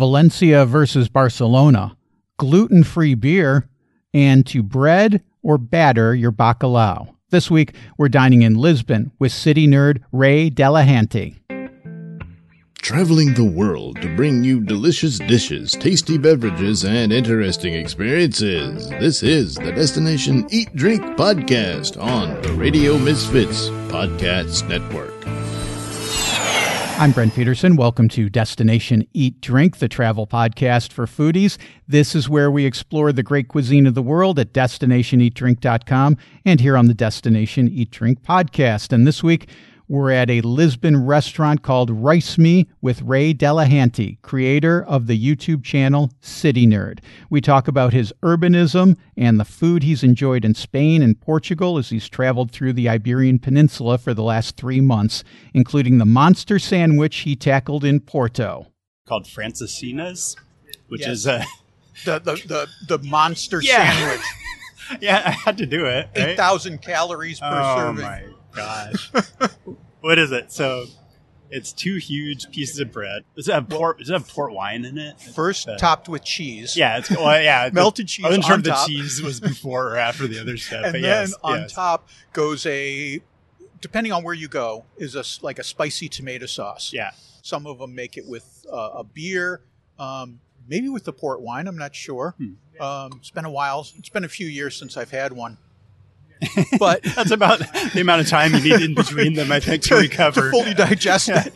Valencia versus Barcelona, gluten free beer, and to bread or batter your bacalao. This week, we're dining in Lisbon with city nerd Ray Delahanty. Traveling the world to bring you delicious dishes, tasty beverages, and interesting experiences. This is the Destination Eat Drink Podcast on the Radio Misfits Podcast Network. I'm Brent Peterson. Welcome to Destination Eat Drink, the travel podcast for foodies. This is where we explore the great cuisine of the world at destinationeatdrink.com and here on the Destination Eat Drink podcast. And this week, we're at a Lisbon restaurant called Rice Me with Ray Delahanty, creator of the YouTube channel City Nerd. We talk about his urbanism and the food he's enjoyed in Spain and Portugal as he's traveled through the Iberian Peninsula for the last three months, including the monster sandwich he tackled in Porto. Called Francesinhas, which Yes. is uh, the the the, the monster Yeah. sandwich. yeah, I had to do it. Eight Right? thousand calories per oh serving. my gosh, what is it? So it's two huge pieces of bread. Does it have port? Does it have port wine in it? First Uh, topped with cheese. Yeah, it's well, yeah. Melted cheese I wasn't sure if the cheese was before or after the other stuff. and then yes, on yes. top goes a, depending on where you go, is a like a spicy tomato sauce. Yeah, Some of them make it with uh, a beer, um, maybe with the port wine. I'm not sure. Hmm. Um, it's been a while. It's been a few years since I've had one. But that's about the amount of time you need in between them. I think to, recover. to fully digest it,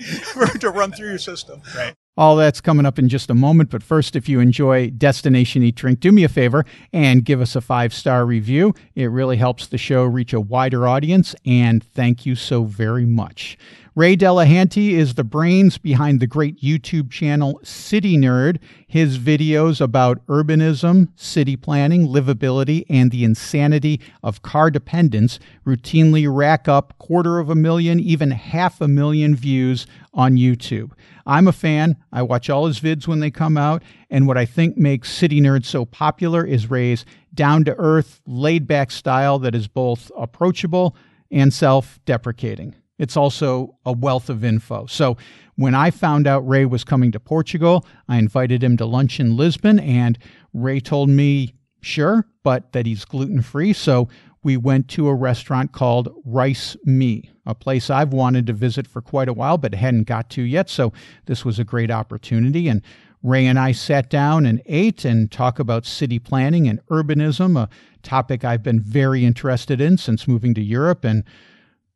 to run through your system. right. All that's coming up in just a moment. But first, if you enjoy Destination Eat Drink, do me a favor and give us a five star review. It really helps the show reach a wider audience. And thank you so very much. Ray Delahanty is the brains behind the great YouTube channel City Nerd. His videos about urbanism, city planning, livability, and the insanity of car dependence routinely rack up quarter of a million, even half a million views on YouTube. I'm a fan. I watch all his vids when they come out. And what I think makes City Nerd so popular is Ray's down to earth, laid back style that is both approachable and self deprecating. It's also a wealth of info. So when I found out Ray was coming to Portugal, I invited him to lunch in Lisbon, and Ray told me, sure, but that he's gluten free. So we went to a restaurant called Rice Me, a place I've wanted to visit for quite a while, but hadn't got to yet. So this was a great opportunity. And Ray and I sat down and ate and talk about city planning and urbanism, a topic I've been very interested in since moving to Europe and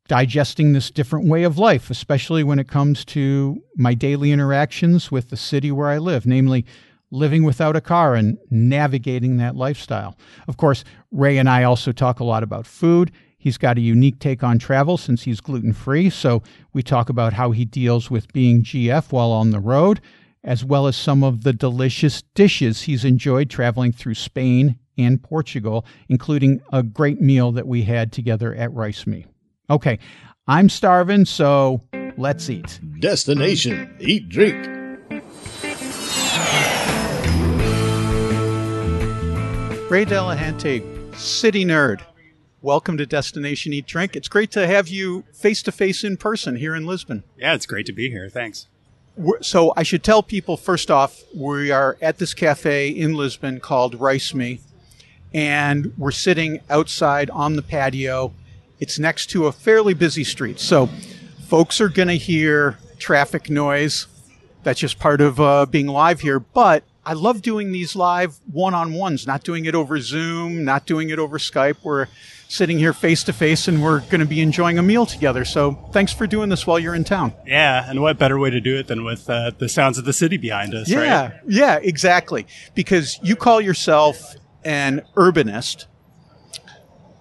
digesting this different way of life, especially when it comes to my daily interactions with the city where I live, namely living without a car and navigating that lifestyle. Of course, Ray and I also talk a lot about food. He's got a unique take on travel since he's gluten free. So we talk about how he deals with being GF while on the road, as well as some of the delicious dishes he's enjoyed traveling through Spain and Portugal, including a great meal that we had together at Rice Me. Okay, I'm starving, so let's eat. Destination Eat Drink. Ray Delahanty, city nerd. Welcome to Destination Eat Drink. It's great to have you face to face in person here in Lisbon. Yeah, it's great to be here. Thanks. We're- So I should tell people first off, we are at this cafe in Lisbon called Rice Me, and we're sitting outside on the patio. It's next to a fairly busy street, so folks are going to hear traffic noise. That's just part of uh, being live here. But I love doing these live one-on-ones, not doing it over Zoom, not doing it over Skype. We're sitting here face to face, and we're going to be enjoying a meal together. So thanks for doing this while you're in town. Yeah, and what better way to do it than with uh, the sounds of the city behind us, Yeah, right? yeah, exactly. Because you call yourself an urbanist,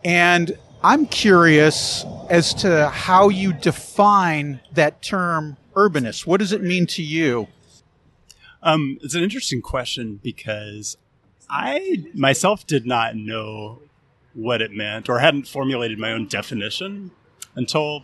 and I'm curious as to how you define that term urbanist. What does it mean to you? Um, it's an interesting question because I myself did not know what it meant or hadn't formulated my own definition until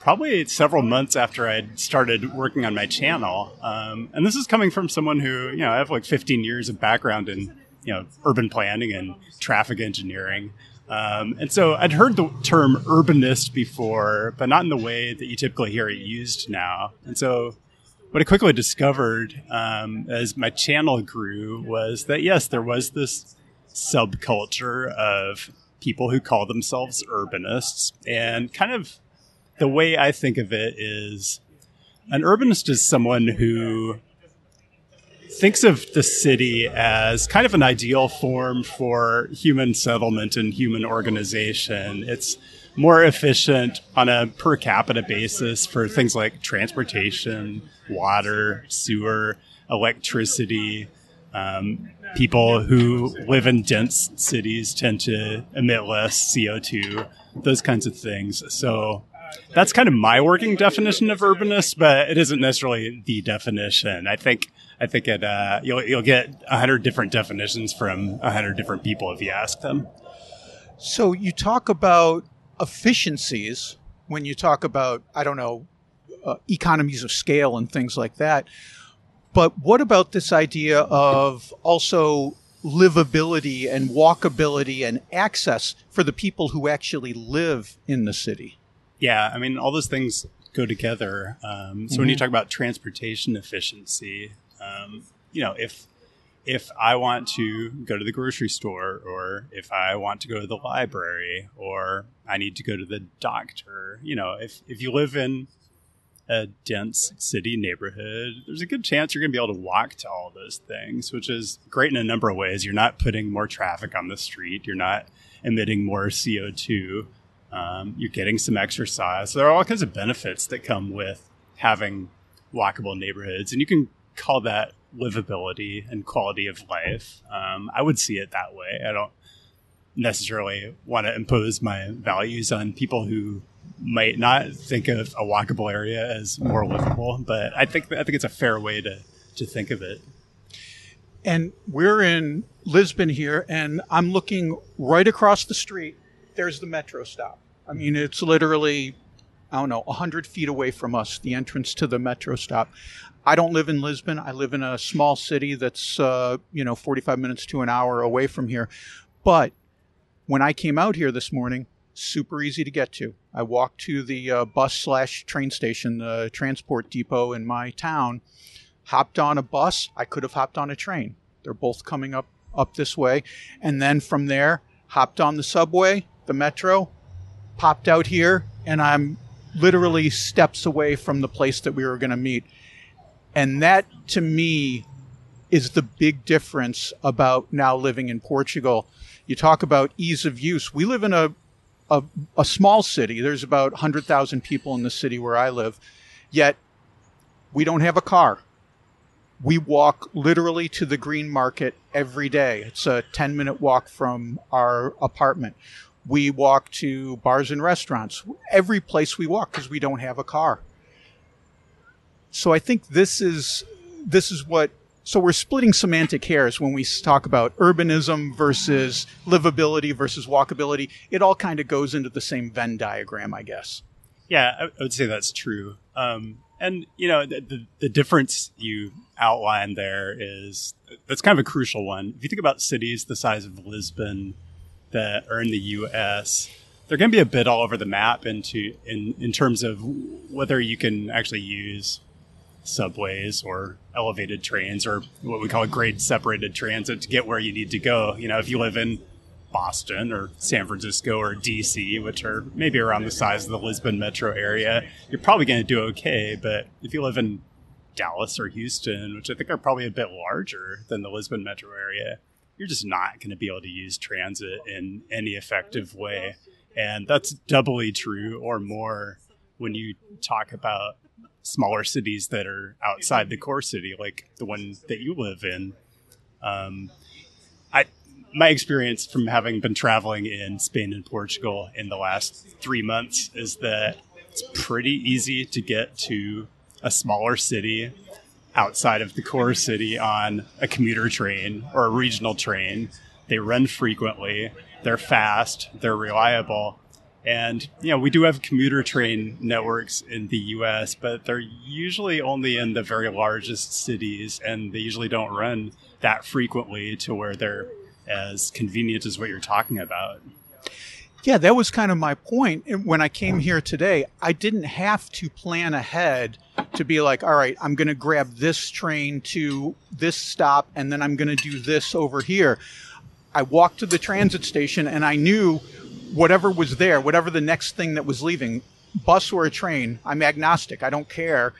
probably several months after I'd started working on my channel. Um, and this is coming from someone who, you know, I have like 15 years of background in, you know, urban planning and traffic engineering. Um, and so I'd heard the term urbanist before, but not in the way that you typically hear it used now. And so what I quickly discovered um, as my channel grew was that yes, there was this subculture of people who call themselves urbanists, and kind of the way I think of it is an urbanist is someone who thinks of the city as kind of an ideal form for human settlement and human organization. It's more efficient on a per capita basis for things like transportation, water, sewer, electricity. Um, people who live in dense cities tend to emit less CO2, those kinds of things. So that's kind of my working definition of urbanist, but it isn't necessarily the definition. I think I think it uh, you'll you'll get a hundred different definitions from a hundred different people if you ask them. So you talk about efficiencies when you talk about I don't know uh, economies of scale and things like that. But what about this idea of also livability and walkability and access for the people who actually live in the city? Yeah, I mean, all those things go together. Um, so mm-hmm. when you mm-hmm. talk about transportation efficiency, um, you know, if if I want to go to the grocery store, or if I want to go to the library, or I need to go to the doctor, you know, if if you live in a dense city neighborhood, there's a good chance you're going to be able to walk to all those things, which is great in a number of ways. You're not putting more traffic on the street, you're not emitting more CO2, um, you're getting some exercise. So there are all kinds of benefits that come with having walkable neighborhoods, and you can call that livability and quality of life. Um, I would see it that way. I don't necessarily want to impose my values on people who might not think of a walkable area as more livable, but I think I think it's a fair way to to think of it. And we're in Lisbon here, and I'm looking right across the street. There's the metro stop. I mean, it's literally, I don't know, 100 feet away from us, the entrance to the metro stop. I don't live in Lisbon. I live in a small city that's, uh, you know, 45 minutes to an hour away from here. But when I came out here this morning, super easy to get to. I walked to the uh, bus slash train station, the transport depot in my town, hopped on a bus. I could have hopped on a train. They're both coming up up this way, and then from there, hopped on the subway, the metro, popped out here, and I'm literally steps away from the place that we were going to meet. And that to me is the big difference about now living in Portugal. You talk about ease of use. We live in a a, a small city. There's about 100,000 people in the city where I live, yet we don't have a car. We walk literally to the green market every day. It's a 10 minute walk from our apartment. We walk to bars and restaurants, every place we walk because we don't have a car. So I think this is this is what so we're splitting semantic hairs when we talk about urbanism versus livability versus walkability. It all kind of goes into the same Venn diagram, I guess. Yeah, I would say that's true. Um, and you know, the, the, the difference you outlined there is that's kind of a crucial one. If you think about cities the size of Lisbon that are in the U.S., they're going to be a bit all over the map into in in terms of whether you can actually use subways or elevated trains or what we call grade separated transit to get where you need to go. You know, if you live in Boston or San Francisco or DC, which are maybe around the size of the Lisbon metro area, you're probably going to do okay. But if you live in Dallas or Houston, which I think are probably a bit larger than the Lisbon metro area, you're just not going to be able to use transit in any effective way. And that's doubly true or more when you talk about smaller cities that are outside the core city, like the one that you live in. Um, I my experience from having been traveling in Spain and Portugal in the last three months is that it's pretty easy to get to a smaller city outside of the core city on a commuter train or a regional train. They run frequently, they're fast, they're reliable, and you know, we do have commuter train networks in the U.S., but they're usually only in the very largest cities, and they usually don't run that frequently to where they're as convenient as what you're talking about. Yeah, that was kind of my point. When I came here today, I didn't have to plan ahead to be like, all right, I'm going to grab this train to this stop and then I'm going to do this over here. I walked to the transit station and I knew whatever was there, whatever the next thing that was leaving, bus or a train, I'm agnostic. I don't care.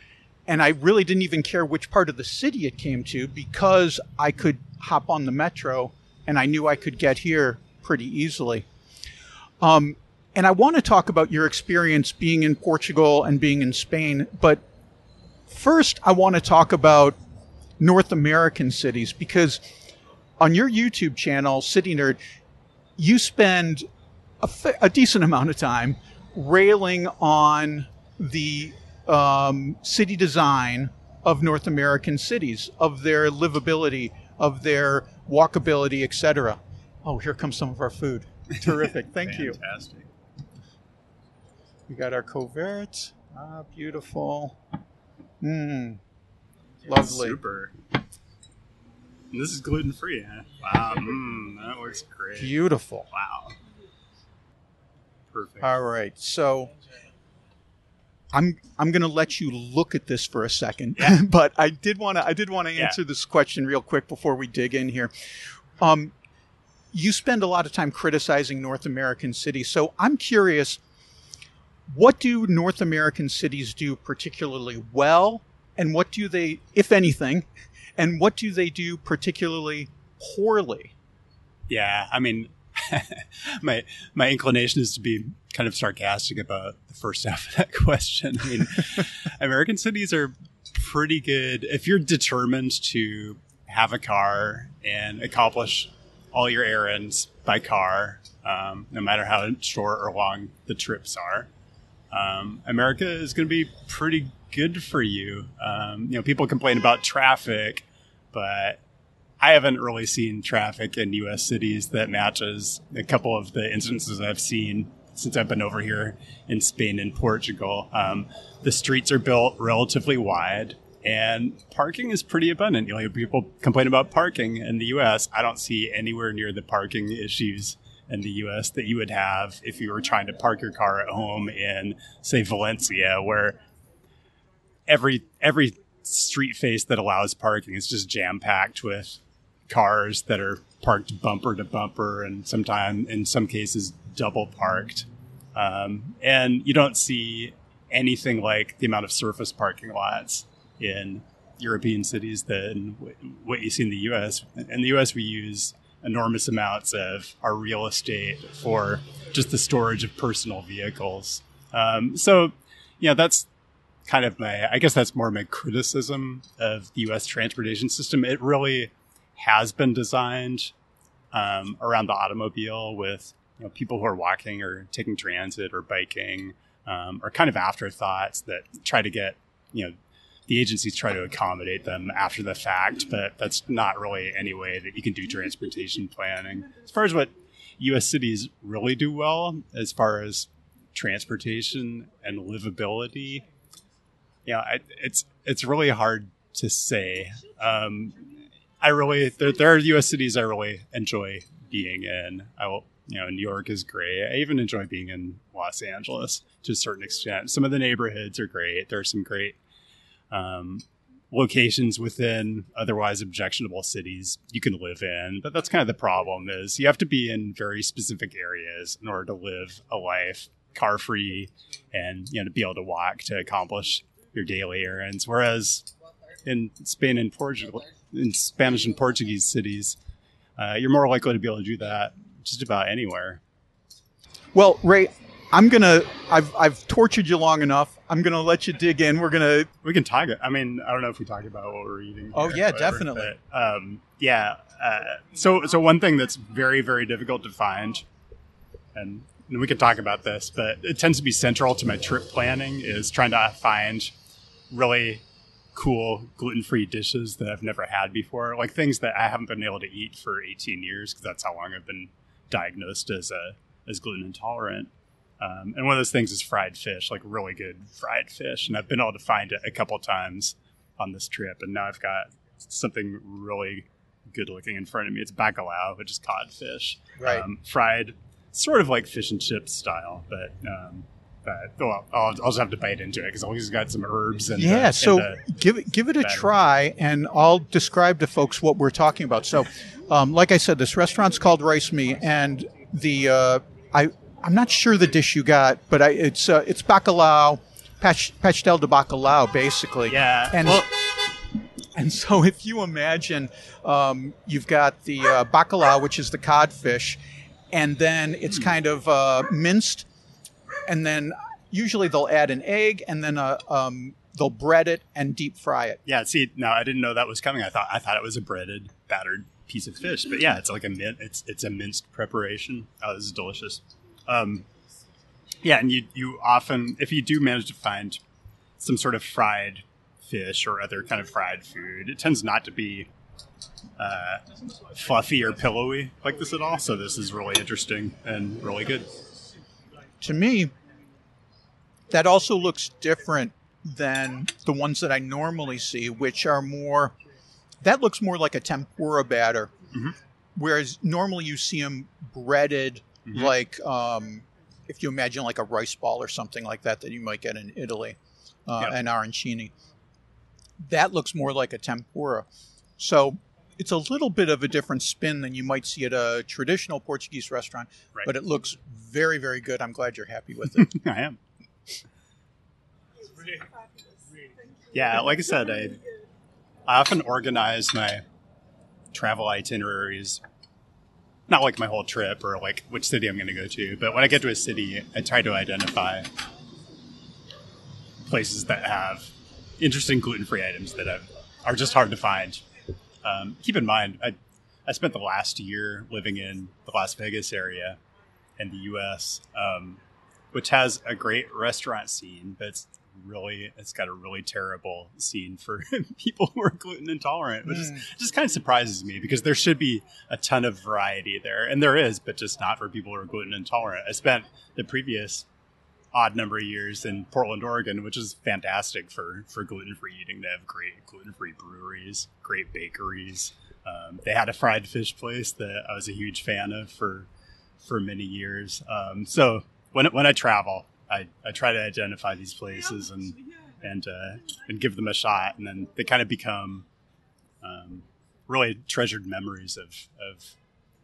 And I really didn't even care which part of the city it came to because I could hop on the metro and I knew I could get here pretty easily. Um, and I want to talk about your experience being in Portugal and being in Spain. But first, I want to talk about North American cities because on your YouTube channel, City Nerd, you spend a, decent amount of time railing on the um, city design of North American cities, of their livability, of their walkability, etc. Oh, here comes some of our food. Terrific. Thank you. Fantastic. We got our covert. Ah, beautiful. Mmm. Lovely. Super. And this is gluten free, huh? Wow. Mm, that works great. Beautiful. Wow. Perfect. All right. So I'm I'm going to let you look at this for a second, but I did want to I did want to Yeah. answer this question real quick before we dig in here. Um, you spend a lot of time criticizing North American cities, so I'm curious. What do North American cities do particularly well, and what do they, if anything, and what do they do particularly poorly? Yeah, I mean, my my inclination is to be kind of sarcastic about the first half of that question. I mean, American cities are pretty good if you're determined to have a car and accomplish all your errands by car, um, no matter how short or long the trips are. Um, America is going to be pretty good for you. Um, you know, people complain about traffic, but I haven't really seen traffic in U.S. cities that matches a couple of the instances I've seen since I've been over here in Spain and Portugal. Um, the streets are built relatively wide, and parking is pretty abundant. You know, people complain about parking in the U.S. I don't see anywhere near the parking issues in the U.S. that you would have if you were trying to park your car at home in, say, Valencia, where every every street face that allows parking is just jam packed with cars that are parked bumper to bumper and sometimes in some cases double parked um, and you don't see anything like the amount of surface parking lots in European cities than what you see in the U.S. In the U.S., we use enormous amounts of our real estate for just the storage of personal vehicles. Um, so, you know, that's kind of my, I guess that's more my criticism of the U.S. transportation system. It really has been designed um, around the automobile with you know, people who are walking or taking transit or biking um, are kind of afterthoughts that try to get, you know, the agencies try to accommodate them after the fact, but that's not really any way that you can do transportation planning. As far as what U.S. cities really do well, as far as transportation and livability, yeah, I, it's it's really hard to say. Um, I really there, there are U.S. cities I really enjoy being in. I will, you know, New York is great. I even enjoy being in Los Angeles to a certain extent. Some of the neighborhoods are great. There are some great um, locations within otherwise objectionable cities you can live in. But that's kind of the problem is you have to be in very specific areas in order to live a life car free and you know to be able to walk to accomplish your daily errands. Whereas in Spain and Portugal, in Spanish and Portuguese cities, uh, you're more likely to be able to do that just about anywhere. Well, Ray, I'm gonna. I've I've tortured you long enough. I'm gonna let you dig in. We're gonna. We can talk. I mean, I don't know if we talk about what we're eating. Oh, yeah, whatever, definitely. but, um, yeah. Uh, so, so one thing that's very, very difficult to find, and we can talk about this, but it tends to be central to my trip planning is trying to find really cool gluten-free dishes that I've never had before, like things that I haven't been able to eat for 18 years because that's how long I've been diagnosed as a as gluten intolerant. Um, and one of those things is fried fish, like really good fried fish. And I've been able to find it a couple times on this trip, and now I've got something really good looking in front of me. It's bacalao, which is codfish, Right. um, fried sort of like fish and chips style, but. Um, but well, I'll, I'll just have to bite into it because always got some herbs and yeah. uh, so and, uh, give it give it a batter. try, and I'll describe to folks what we're talking about. So, um, like I said, this restaurant's called Rice Me, and the uh, I I'm not sure the dish you got, but I, it's uh, it's bacalao, pach, pastel de bacalao, basically. yeah. And well, and so if you imagine, um, you've got the uh, bacalao, which is the codfish, and then it's kind of uh, minced, and then usually they'll add an egg, and then a, um, they'll bread it and deep fry it. yeah. See, no, I didn't know that was coming. I thought I thought it was a breaded, battered piece of fish, but yeah, it's like a mint. It's it's a minced preparation. Oh, this is delicious. Um, yeah, and you you often, if you do manage to find some sort of fried fish or other kind of fried food, it tends not to be uh, fluffy or pillowy like this at all. So this is really interesting and really good. To me, that also looks different than the ones that I normally see, which are more. That looks more like a tempura batter, Mhm. whereas normally you see them breaded, Mhm. like um, if you imagine like a rice ball or something like that that you might get in Italy, uh, Yeah. an arancini. That looks more like a tempura, so it's a little bit of a different spin than you might see at a traditional Portuguese restaurant. Right. But it looks very, very good. I'm glad you're happy with it. I am. Yeah, like I said, I, I often organize my travel itineraries, not like my whole trip or like which city I'm going to go to, but when I get to a city, I try to identify places that have interesting gluten free items that have, are just hard to find. Um, keep in mind, I, I spent the last year living in the Las Vegas area in the U.S., um, which has a great restaurant scene, but it's really it's got a really terrible scene for people who are gluten intolerant, which is, just kind of surprises me because there should be a ton of variety there, and there is, but just not for people who are gluten intolerant. I spent the previous odd number of years in Portland, Oregon, which is fantastic for for gluten free eating. They have great gluten free breweries, great bakeries. Um, they had a fried fish place that I was a huge fan of for for many years. Um, so when when I travel, I, I try to identify these places and and uh, and give them a shot, and then they kind of become um, really treasured memories of of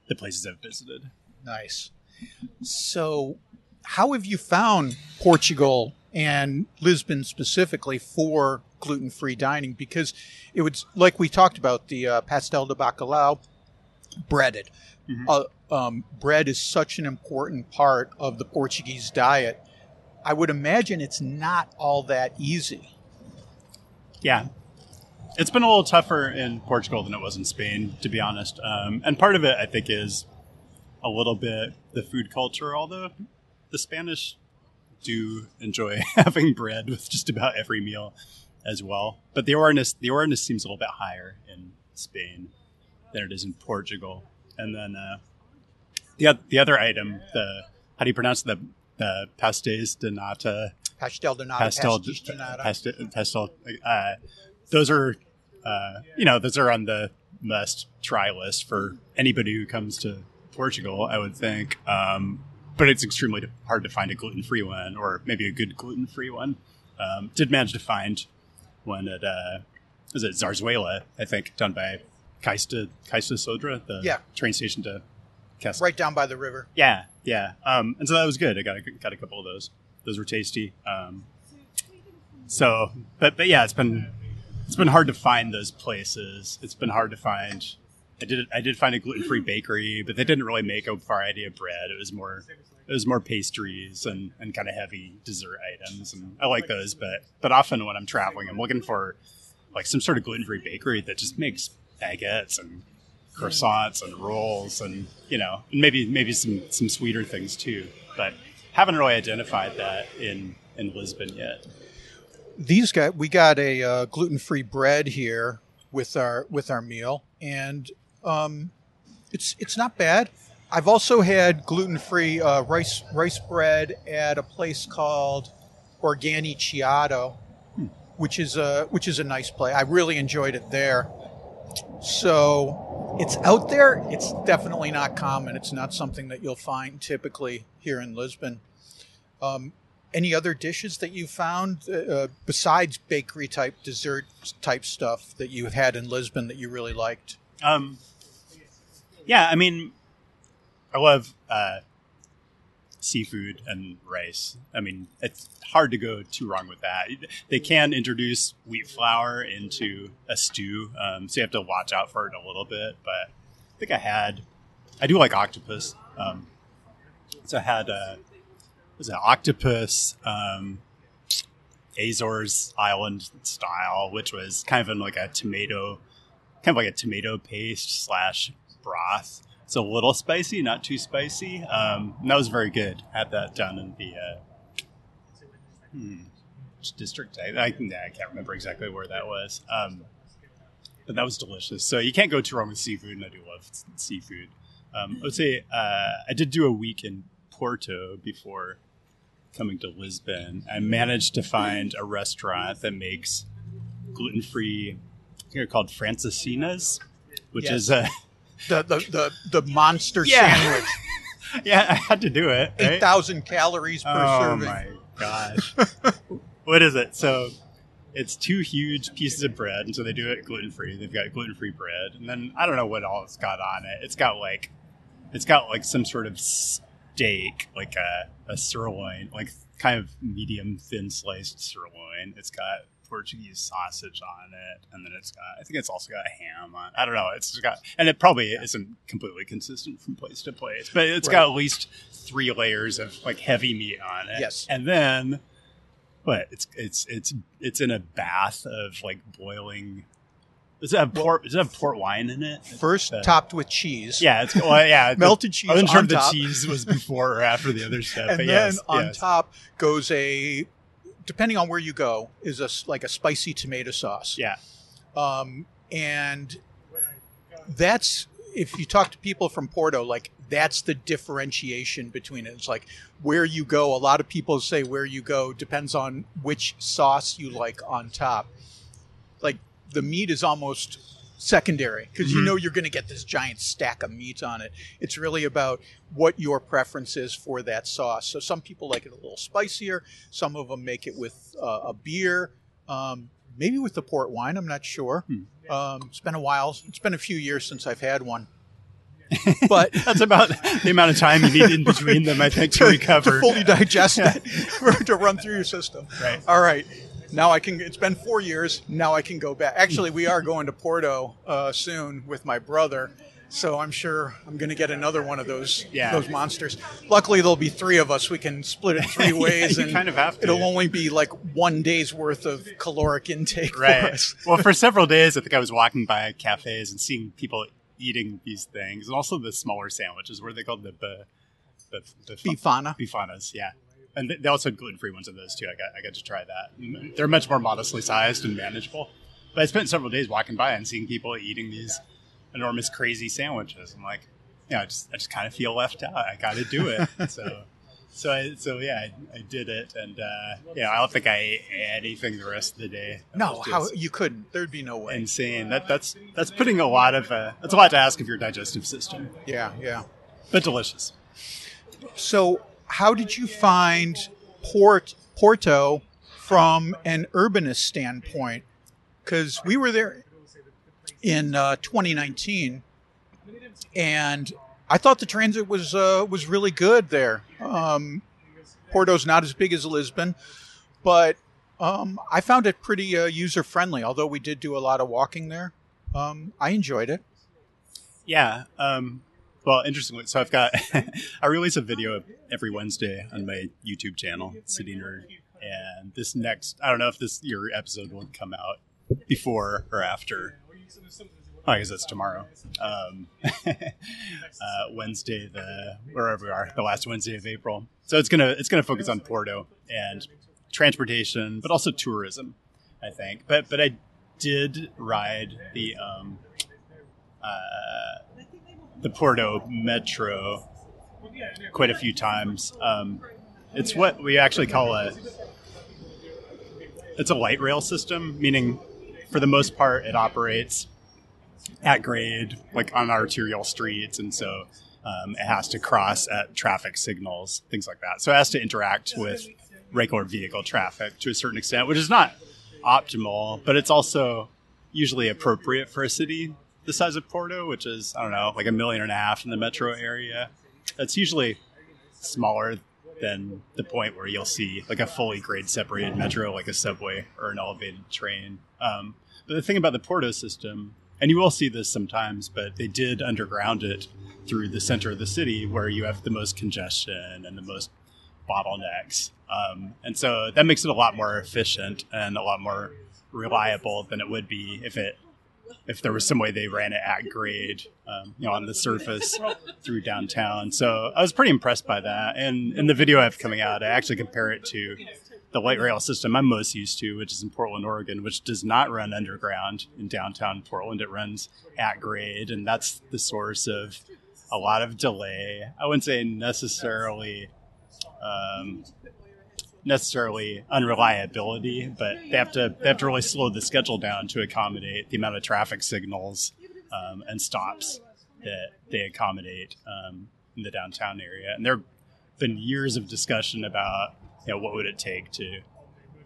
the places I've visited. nice. So, how have you found Portugal and Lisbon specifically for gluten free dining? Because it was like we talked about the uh, pastel de bacalhau, breaded. Mhm. Uh, um, bread is such an important part of the Portuguese diet. I would imagine it's not all that easy. Yeah. It's been a little tougher in Portugal than it was in Spain, to be honest. Um, and part of it, I think, is a little bit the food culture, although the Spanish do enjoy having bread with just about every meal as well. But the awareness, the awareness seems a little bit higher in Spain than it is in Portugal. And then uh, the, the other item, the how do you pronounce the the pastéis de nata? Pastel de nata, pastel, de nata. pastel, pastel uh, those are, uh, you know, those are on the must try list for anybody who comes to Portugal, I would think. Um, but it's extremely hard to find a gluten free one or maybe a good gluten free one. Um, did manage to find one at, uh, is it Zarzuela, I think, done by Kaista, Cais do Sodré, the Yeah. train station to Kes- right down by the river. yeah, yeah. Um, and so that was good. I got a, got a couple of those. Those were tasty. Um, so, but but yeah, it's been it's been hard to find those places. It's been hard to find. I did I did find a gluten free bakery, but they didn't really make a variety of bread. It was more it was more pastries and, and kind of heavy dessert items, and I like those. But but often when I'm traveling, I'm looking for like some sort of gluten free bakery that just makes baguettes and croissants and rolls and you know maybe maybe some some sweeter things too but haven't really identified that in in lisbon yet. These guys we got a uh, gluten-free bread here with our with our meal and um, it's it's not bad. I've also had gluten-free uh, rice rice bread at a place called Organi Chiado which is a which is a nice place i really enjoyed it there. So it's out there. It's definitely not common. It's not something that you'll find typically here in Lisbon. Um, any other dishes that you found uh, uh besides bakery type dessert type stuff that you've had in Lisbon that you really liked? Um, yeah, I mean, I love uh, seafood and rice. I mean, it's hard to go too wrong with that. They can introduce wheat flour into a stew, um, so you have to watch out for it a little bit. But I think I had, I do like octopus. Um, so I had a, was it octopus, um, Azores Island style, which was kind of in like a tomato, kind of like a tomato paste slash broth. It's a little spicy, not too spicy. Um, that was very good. Had that down in the uh, hmm, district. I, I, I, can't remember exactly where that was, um, but that was delicious. So you can't go too wrong with seafood, and I do love seafood. Um, I would say uh, I did do a week in Porto before coming to Lisbon. I managed to find a restaurant that makes gluten free. They're called Francesinhas, which yes. is a the the the, the monster yeah. sandwich. yeah, I had to do it. Right? Eight thousand calories per oh serving. Oh my gosh! what is it? So it's two huge pieces of bread, and so they do it gluten free. They've got gluten free bread, and then I don't know what all it's got on it. It's got like, it's got like some sort of steak, like a, a sirloin, like kind of medium thin sliced sirloin. It's got Portuguese sausage on it, and then it's got I think it's also got ham on. I don't know. It's got and it probably isn't completely consistent from place to place, but it's right. got at least three layers of like heavy meat on it. Yes, and then but it's it's it's it's in a bath of like boiling. Does it have port? Does it have port wine in it? First, uh, topped with cheese. Yeah, it's well, yeah, melted cheese. I wasn't sure if the cheese was before or after the other stuff. and then yes, on yes. top goes a depending on where you go, is a like a spicy tomato sauce. Yeah. Um, and that's if you talk to people from Porto, like that's the differentiation between it. It's like where you go. A lot of people say where you go depends on which sauce you like on top. Like the meat is almost secondary because mm-hmm. you know you're going to get this giant stack of meat on it. It's really about what your preference is for that sauce. So some people like it a little spicier. Some of them make it with uh, a beer, um, maybe with the port wine. I'm not sure. Hmm. Um, it's been a while. It's been a few years since I've had one. But that's about the amount of time you need in between them, I think, to, to recover, to fully digest yeah. it, to run through your system. Right. All right now I can. It's been four years. Now I can go back. Actually, we are going to Porto uh, soon with my brother, so I'm sure I'm going to get another one of those yeah. those monsters. Luckily, there'll be three of us. We can split it three ways, yeah, and kind of have to. it'll only be like one day's worth of caloric intake right. for us. well, for several days, I think I was walking by cafes and seeing people eating these things, and also the smaller sandwiches. What are they called? The the, the, the bifana. Bifanas, yeah and they also had gluten free ones of those too. I got I got to try that. They're much more modestly sized and manageable. But I spent several days walking by and seeing people eating these enormous, crazy sandwiches. I'm like, yeah, I just I just kind of feel left out. I got to do it. so. So, I, so yeah, I, I did it, and uh, yeah, I don't think I ate anything the rest of the day. No, how you couldn't? There'd be no way. Insane. That that's that's putting a lot of uh, that's a lot to ask of your digestive system. Yeah, yeah, but delicious. So, how did you find Port Porto from an urbanist standpoint? Because we were there in uh, 2019, and I thought the transit was uh, was really good there. Um, Porto's not as big as Lisbon, but um, I found it pretty uh, user friendly. Although we did do a lot of walking there, um, I enjoyed it. Yeah, um, well, interestingly, so I've got I release a video every Wednesday on my YouTube channel, City Nerd, and this next I don't know if this your episode will come out before or after. Oh, I guess that's tomorrow. Um, uh, Wednesday, the wherever we are, the last Wednesday of April. So it's gonna it's gonna focus on Porto and transportation, but also tourism, I think. But but I did ride the um, uh, the Porto Metro quite a few times. Um, it's what we actually call a it's a light rail system, meaning for the most part it operates at grade, like on arterial streets, and so um, it has to cross at traffic signals, things like that. So it has to interact with regular vehicle traffic to a certain extent, which is not optimal, but it's also usually appropriate for a city the size of Porto, which is I don't know, like a million and a half in the metro area. That's usually smaller than the point where you'll see like a fully grade separated metro, like a subway or an elevated train. Um, but the thing about the Porto system, and you will see this sometimes, but they did underground it through the center of the city where you have the most congestion and the most bottlenecks. Um, and so that makes it a lot more efficient and a lot more reliable than it would be if it if there was some way they ran it at grade, um, you know, on the surface through downtown. So I was pretty impressed by that. And in the video I have coming out, I actually compare it to the light rail system I'm most used to, which is in Portland, Oregon, which does not run underground in downtown Portland. It runs at grade, and that's the source of a lot of delay. I wouldn't say necessarily um, necessarily unreliability, but they have to they have to really slow the schedule down to accommodate the amount of traffic signals um, and stops that they accommodate um, in the downtown area. And there have been years of discussion about you know what would it take to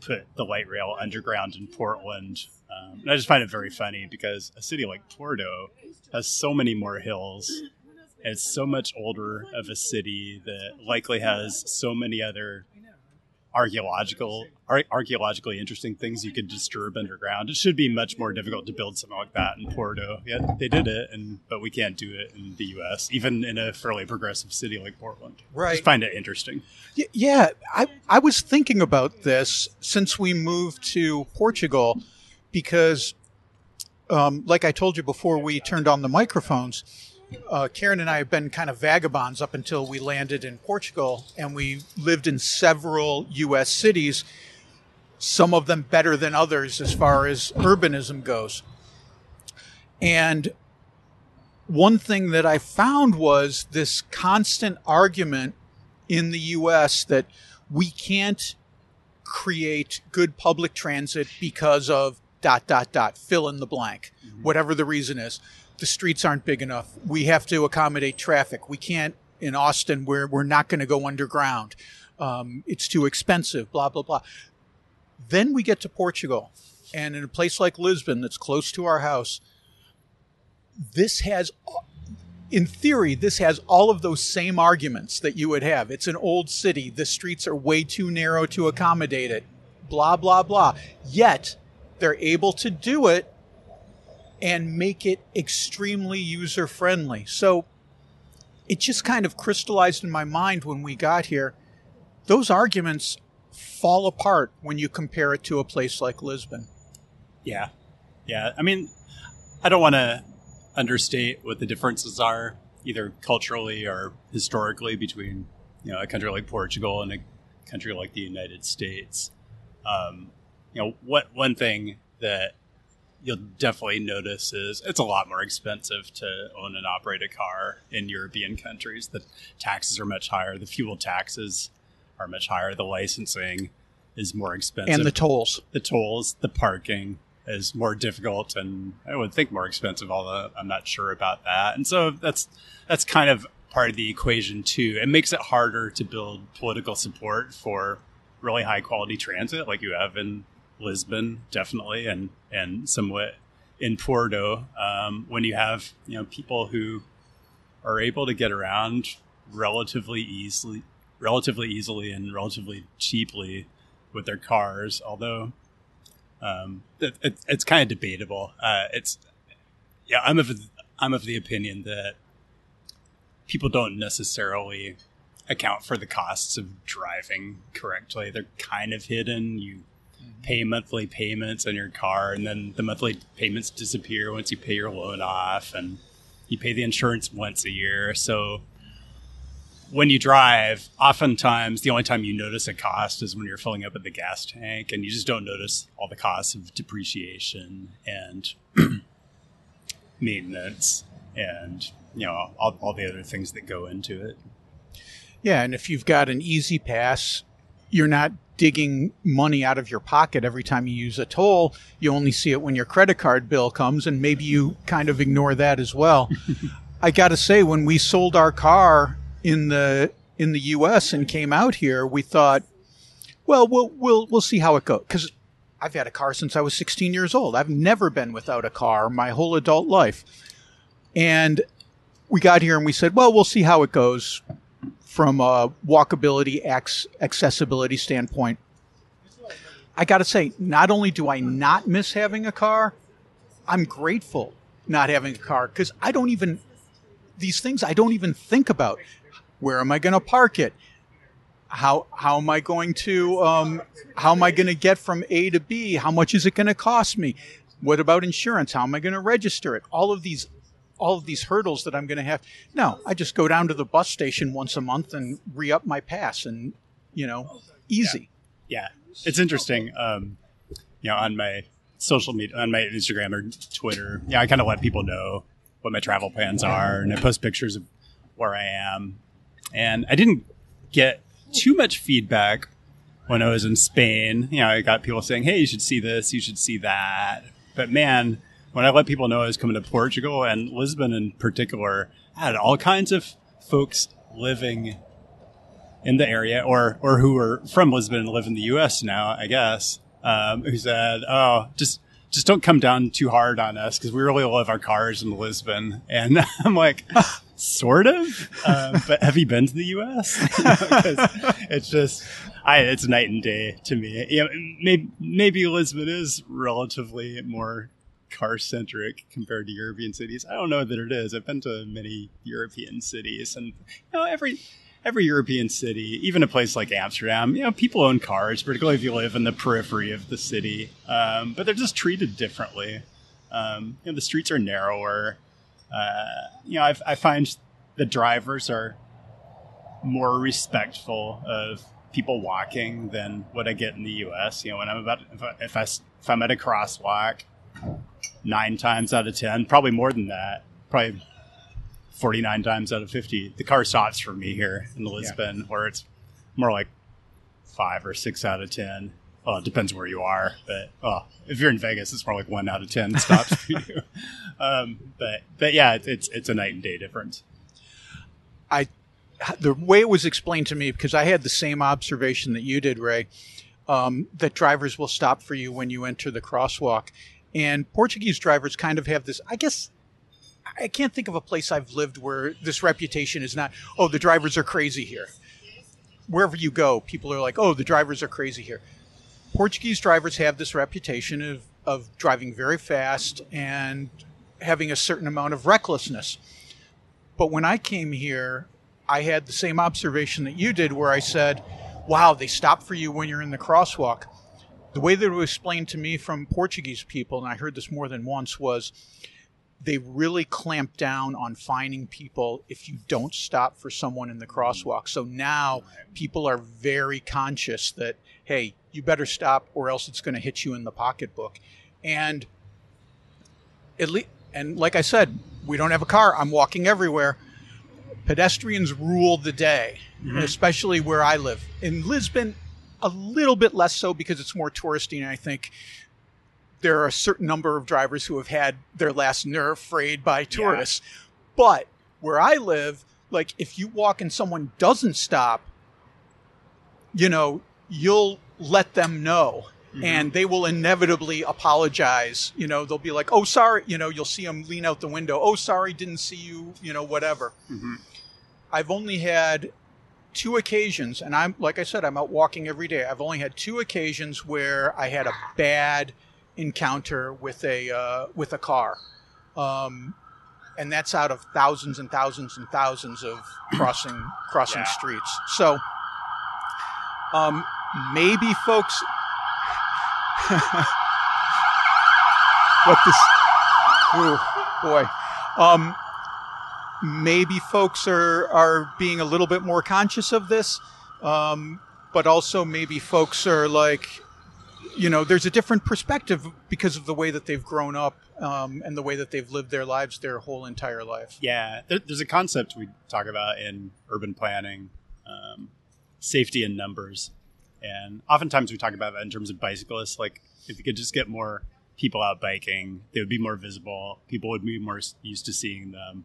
put the light rail underground in Portland. Um, and I just find it very funny because a city like Porto has so many more hills. And it's so much older of a city that likely has so many other archaeological ar- archaeologically interesting things you could disturb underground. It should be much more difficult to build something like that in Porto. Yeah, they did it, and but we can't do it in the U.S. even in a fairly progressive city like Portland. Right. Just find it interesting. Y- Yeah, I, I was thinking about this since we moved to Portugal because, um, like I told you before we turned on the microphones, uh, Karen and I have been kind of vagabonds up until we landed in Portugal, and we lived in several U.S. cities, some of them better than others as far as urbanism goes. And one thing that I found was this constant argument in the US that we can't create good public transit because of dot dot dot fill in the blank whatever the reason is the streets aren't big enough we have to accommodate traffic we can't in austin we're, we're not going to go underground um, it's too expensive blah blah blah then we get to portugal and in a place like lisbon that's close to our house this has in theory, this has all of those same arguments that you would have. It's an old city. The streets are way too narrow to accommodate it. Blah, blah, blah. Yet, they're able to do it and make it extremely user friendly. So, it just kind of crystallized in my mind when we got here. Those arguments fall apart when you compare it to a place like Lisbon. Yeah, yeah. I mean, I don't want to understate what the differences are, either culturally or historically, between you know a country like Portugal and a country like the United States. Um, you know, what one thing that you'll definitely notice is it's a lot more expensive to own and operate a car in European countries. The taxes are much higher. The fuel taxes are much higher. The licensing is more expensive And the tolls. the tolls, the parking is more difficult and I would think more expensive, although I'm not sure about that. And so that's that's kind of part of the equation too. It makes it harder to build political support for really high quality transit like you have in Lisbon, definitely, and and somewhat in Porto, um, when you have you know people who are able to get around relatively easily, relatively easily and relatively cheaply with their cars. Although um, it, it, it's kind of debatable. Uh, it's yeah, I'm of I'm of the opinion that people don't necessarily account for the costs of driving correctly. They're kind of hidden. You pay monthly payments on your car, and then the monthly payments disappear once you pay your loan off, and you pay the insurance once a year. So when you drive, oftentimes the only time you notice a cost is when you're filling up at the gas tank, and you just don't notice all the costs of depreciation and maintenance and you know all, all the other things that go into it. Yeah, and if you've got an E-ZPass, you're not digging money out of your pocket every time you use a toll. You only see it when your credit card bill comes, and maybe you kind of ignore that as well. I got to say, when we sold our car in the in the U.S. and came out here, we thought, well, we'll we'll we'll see how it goes because I've had a car since I was 16 years old. I've never been without a car my whole adult life, and we got here and we said, well, we'll see how it goes from a walkability, accessibility standpoint. I got to say, not only do I not miss having a car, I'm grateful not having a car because I don't even these things I don't even think about. Where am I going to park it? How how am I going to um, how am I going to get from A to B? How much is it going to cost me? What about insurance? How am I going to register it? All of these all of these hurdles that I'm going to have. No, I just go down to the bus station once a month and re up my pass, and you know, easy. Yeah, yeah. it's interesting. Um, you know, on my social media, on my Instagram or Twitter, yeah, I kind of let people know what my travel plans are, and I post pictures of where I am. And I didn't get too much feedback when I was in Spain. You know, I got people saying, "Hey, you should see this, you should see that." But man, when I let people know I was coming to Portugal and Lisbon in particular, I had all kinds of folks living in the area or or who are from Lisbon and live in the U.S. now, I guess, um, who said, "Oh, just." Just don't come down too hard on us because we really love our cars in Lisbon. And I'm like, sort of. Um, but have you been to the U.S.? it's just, I, it's night and day to me. You know, maybe, maybe Lisbon is relatively more car centric compared to European cities. I don't know that it is. I've been to many European cities, and you know every every European city, even a place like Amsterdam, you know, people own cars, particularly if you live in the periphery of the city. Um, but they're just treated differently. Um, you know, the streets are narrower. Uh, you know, I've, I find the drivers are more respectful of people walking than what I get in the U.S. You know, when I'm about if, I, if I if I'm at a crosswalk nine times out of 10, probably more than that, probably 49 times out of 50, the car stops for me here in Lisbon, yeah. where it's more like five or six out of 10. Well, it depends where you are, but well, if you're in Vegas, it's more like one out of 10 stops for you. Um, but, but yeah, it's, it's a night and day difference. I, the way it was explained to me, because I had the same observation that you did, Ray, um, that drivers will stop for you when you enter the crosswalk. And Portuguese drivers kind of have this, I guess, I can't think of a place I've lived where this reputation is not, oh, the drivers are crazy here. Wherever you go, people are like, oh, the drivers are crazy here. Portuguese drivers have this reputation of, of driving very fast and having a certain amount of recklessness. But when I came here, I had the same observation that you did, where I said, wow, they stop for you when you're in the crosswalk the way that it was explained to me from Portuguese people, and I heard this more than once, was they really clamp down on finding people if you don't stop for someone in the crosswalk. So now people are very conscious that, hey, you better stop or else it's going to hit you in the pocketbook. And at least, and like I said, we don't have a car. I'm walking everywhere. Pedestrians rule the day, mm-hmm. especially where I live. In Lisbon, a little bit less so because it's more touristy, and I think there are a certain number of drivers who have had their last nerve frayed by tourists. Yeah. But where I live, like if you walk and someone doesn't stop, you know, you'll let them know. Mm-hmm. And they will inevitably apologize. You know, they'll be like, "Oh, sorry." You know, you'll see them lean out the window. "Oh, sorry, didn't see you." You know, whatever. Mm-hmm. I've only had two occasions, and I'm like I said, I'm out walking every day. I've only had two occasions where I had a bad encounter with a uh, with a car, um, and that's out of thousands and thousands and thousands of crossing crossing yeah. streets. So um, maybe folks. what this? Ooh, boy. Um, maybe folks are are being a little bit more conscious of this, um, but also maybe folks are like, you know, there's a different perspective because of the way that they've grown up um, and the way that they've lived their lives their whole entire life. Yeah, there's a concept we talk about in urban planning, um, safety in numbers, And oftentimes we talk about that in terms of bicyclists. Like if you could just get more people out biking, they would be more visible. People would be more used to seeing them,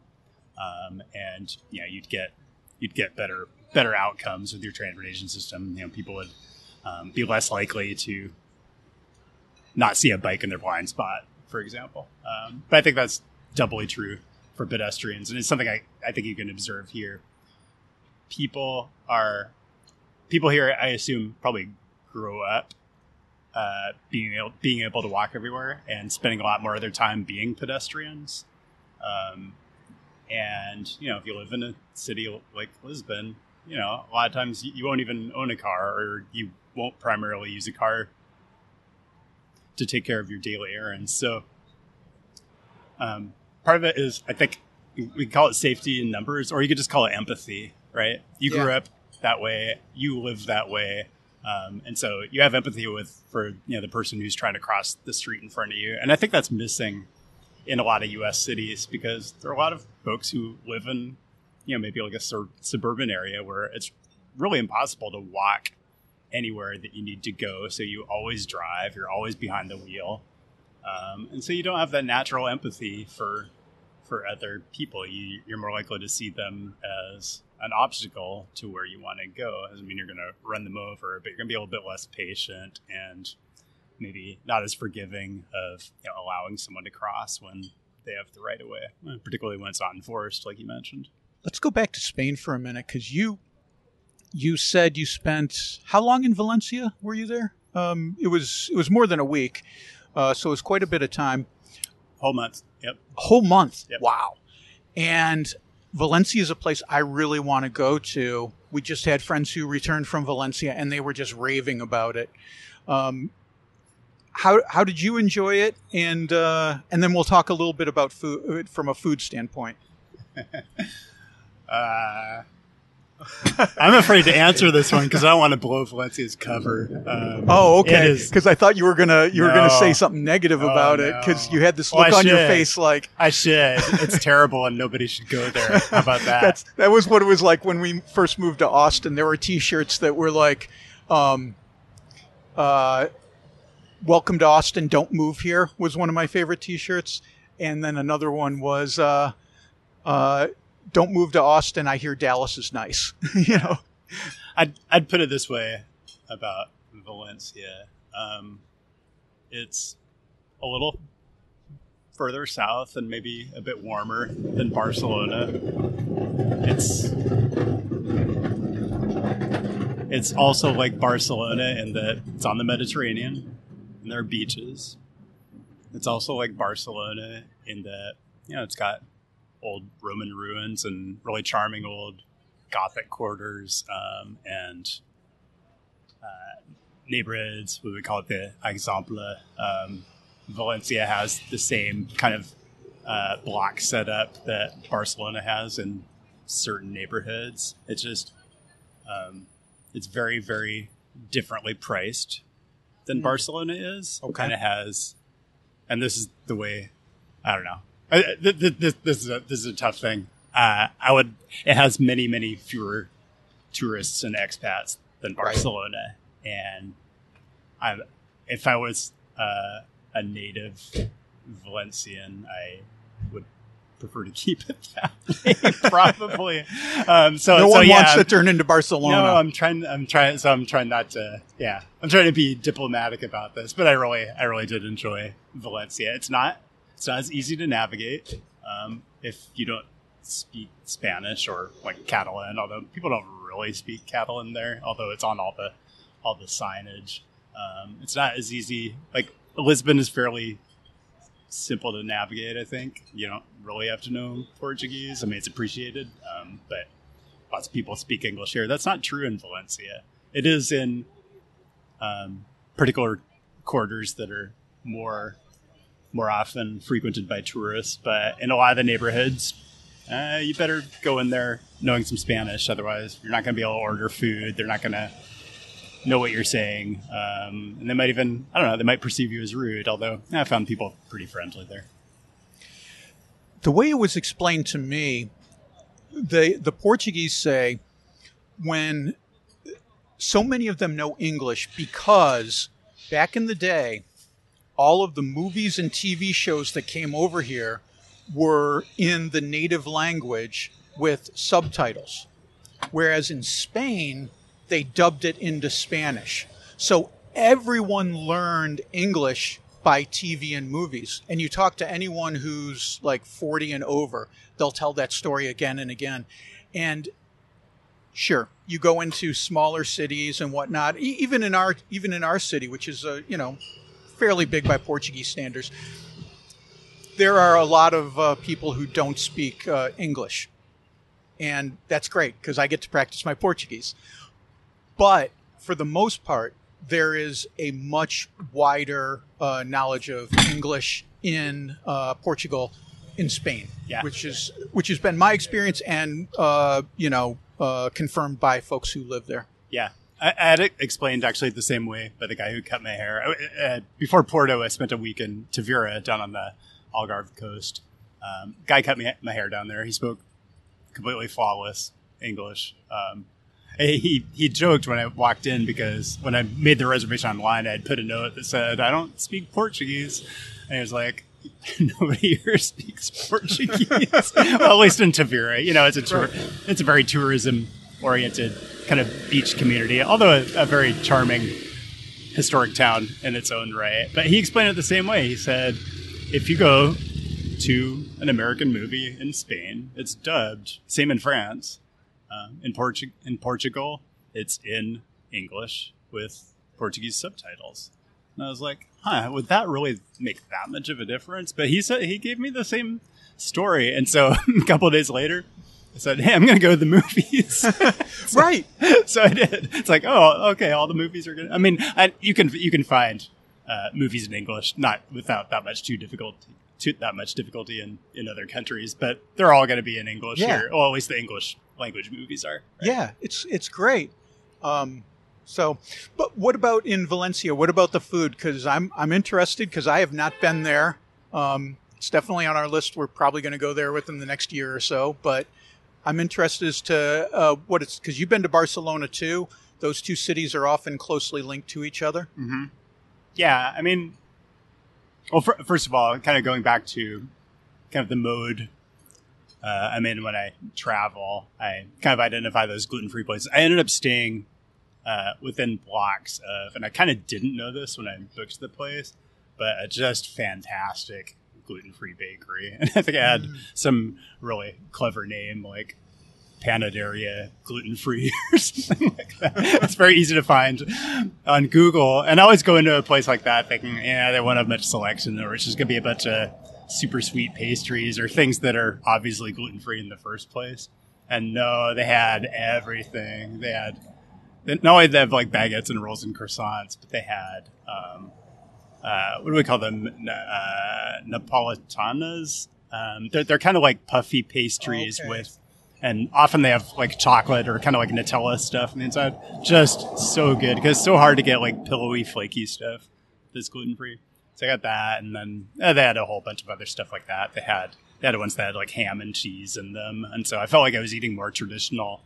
um, and yeah, you'd get you'd get better better outcomes with your transportation system. You know, people would um, be less likely to not see a bike in their blind spot, for example. Um, but I think that's doubly true for pedestrians, and it's something I, I think you can observe here. People are people here, I assume, probably grow up uh, being able being able to walk everywhere and spending a lot more of their time being pedestrians. Um, and you know, if you live in a city like Lisbon, you know, a lot of times you won't even own a car, or you won't primarily use a car to take care of your daily errands. So, um, part of it is, I think, we call it safety in numbers, or you could just call it empathy, right? You grew up that way, you live that way, um, and so you have empathy with for you know the person who's trying to cross the street in front of you. And I think that's missing in a lot of U.S. cities because there are a lot of folks who live in you know maybe like a sur- suburban area where it's really impossible to walk anywhere that you need to go. So you always drive. You're always behind the wheel, um, and so you don't have that natural empathy for for other people. You, you're more likely to see them as an obstacle to where you want to go. Doesn't mean you're going to run them over, but you're going to be a little bit less patient and maybe not as forgiving of you know, allowing someone to cross when they have the right of way, uh, particularly when it's not enforced, like you mentioned. Let's go back to Spain for a minute because you you said you spent how long in Valencia? Were you there? Um, it was it was more than a week, uh, so it was quite a bit of time. Whole month. Yep. A whole month. Yep. Wow. And Valencia is a place I really want to go to. We just had friends who returned from Valencia and they were just raving about it. Um, how, how did you enjoy it? And uh, and then we'll talk a little bit about food from a food standpoint. Uh, I'm afraid to answer this one because I don't want to blow Valencia's cover. Um, Oh, okay. Because I thought you were gonna you were gonna say something negative Oh, about it because you had this look I on your face like I should. It's terrible, and nobody should go there. How about that? That's that was what it was like when we first moved to Austin. There were T-shirts that were like, um, uh, "Welcome to Austin, don't move here" was one of my favorite T-shirts, and then another one was, uh, uh, "Don't move to Austin. I hear Dallas is nice." you know, I'd I'd put it this way about Valencia. Um, it's a little further south and maybe a bit warmer than Barcelona. It's it's also like Barcelona in that it's on the Mediterranean and there are beaches. It's also like Barcelona in that you know it's got old Roman ruins and really charming old Gothic quarters um, and uh, neighborhoods. We would call it the Eixample. Um, Valencia has the same kind of uh, block setup that Barcelona has in certain neighborhoods. It's just um, it's very very differently priced than Barcelona is, Okay. and it has, and this is the way. I don't know. I, th- th- this, this is a, this is a tough thing. Uh, I would. It has many, many fewer tourists and expats than Right. Barcelona, and I, if I was uh, a native Valencian, I prefer to keep it that way, probably. Um, so, no so one yeah, wants to turn into Barcelona. no, I'm trying. I'm trying. So I'm trying not to. Yeah, I'm trying to be diplomatic about this. But I really, I really did enjoy Valencia. It's not. It's not as easy to navigate um, if you don't speak Spanish or like Catalan. Although people don't really speak Catalan there. Although it's on all the all the signage. Um, it's not as easy. Like Lisbon is fairly simple to navigate. I think you don't really have to know Portuguese. I mean, it's appreciated, um, but lots of people speak English here. That's not true in Valencia. It is in um, particular quarters that are more more often frequented by tourists, but in a lot of the neighborhoods, uh, you better go in there knowing some Spanish. Otherwise, you're not going to be able to order food. They're not going to know what you're saying, um, and they might even I don't know. They might perceive you as rude. Although I found people pretty friendly there. the way it was explained to me, the the Portuguese say when so many of them know English because back in the day, all of the movies and TV shows that came over here were in the native language with subtitles. Whereas in Spain, they dubbed it into Spanish. So everyone learned English by TV and movies. And you talk to anyone who's like 40 and over, they'll tell that story again and again. And sure, you go into smaller cities and whatnot, even in our even in our city, which is uh, you know fairly big by Portuguese standards, there are a lot of uh, people who don't speak uh, English, and that's great because I get to practice my Portuguese. But for the most part, there is a much wider uh, knowledge of English in uh, Portugal, in Spain, Yeah. which is which has been my experience, and uh, you know uh, confirmed by folks who live there. Yeah. I, I had it explained actually the same way by the guy who cut my hair. I- Uh, before Porto, I spent a week in Tavira down on the Algarve coast. Um, guy cut me, my hair down there. He spoke completely flawless English. Um, he he joked when I walked in because when I made the reservation online, I had put a note that said I don't speak Portuguese, and he was like, "Nobody here speaks Portuguese." well, at least in Tavira, you know, it's a tour, it's a very tourism oriented kind of beach community, although a, a very charming historic town in its own right. But he explained it the same way. He said, if you go to an American movie in Spain, it's dubbed. Same in France. Uh, in, Portu- in Portugal, it's in English with Portuguese subtitles. And I was like, huh, would that really make that much of a difference? But he said he gave me the same story. And so a couple of days later, I said, hey, I'm going to go to the movies. Right. so I did. It's like, oh, okay, all the movies are good. I mean, I, you can you can find uh, movies in English not without that much too difficult, too, that much difficulty in in other countries, but they're all going to be in English Yeah. here. Well, at least the English language movies are. Yeah, it's it's great. Um, so, but what about in Valencia? What about the food? Because I'm I'm interested because I have not been there. Um, it's definitely on our list. We're probably going to go there within the next year or so. But I'm interested as to uh, what it's because you've been to Barcelona too. Those two cities are often closely linked to each other. Yeah, I mean, well, fir- first of all, kind of going back to kind of the mode uh, I'm in when I travel, I kind of identify those gluten free places. I ended up staying uh, within blocks of, and I kind of didn't know this when I booked the place, but a just fantastic gluten free bakery. And I think I had some really clever name like Panaderia gluten free or something like that. It's very easy to find on Google. And I always go into a place like that thinking, yeah, they won't have much selection or it's just going to be a bunch of super sweet pastries or things that are obviously gluten free in the first place. And no, they had everything. They had, not only they have like baguettes and rolls and croissants, but they had, um, uh, what do we call them? Uh, Napolitanas. Um, they're, they're kind of like puffy pastries Okay. with, and often they have like chocolate or kind of like Nutella stuff on the inside. Just so good because it's so hard to get like pillowy, flaky stuff that's gluten free. So I got that, and then uh, they had a whole bunch of other stuff like that. They had they had ones that had like ham and cheese in them, and so I felt like I was eating more traditional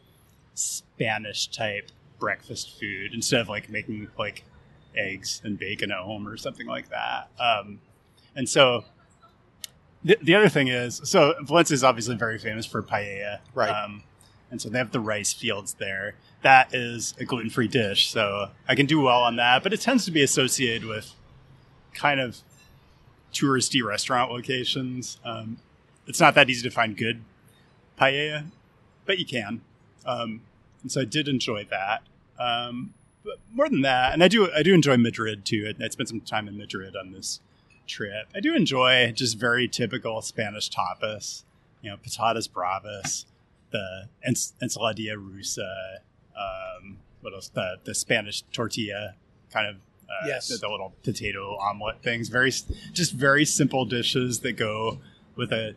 Spanish type breakfast food instead of like making like eggs and bacon at home or something like that. Um, and so the, the other thing is, so Valencia is obviously very famous for paella, Right. Um, and so they have the rice fields there. That is a gluten free dish, so I can do well on that. But it tends to be associated with kind of touristy restaurant locations. Um, it's not that easy to find good paella, but you can. Um, and so I did enjoy that. Um, but more than that, and I do I do enjoy Madrid too. I, I spent some time in Madrid on this trip. I do enjoy just very typical Spanish tapas. You know, patatas bravas, the ens- ensaladilla rusa. Um, what else? The the Spanish tortilla kind of. Uh, Yes. the, the little potato omelet things. Very, just very simple dishes that go with a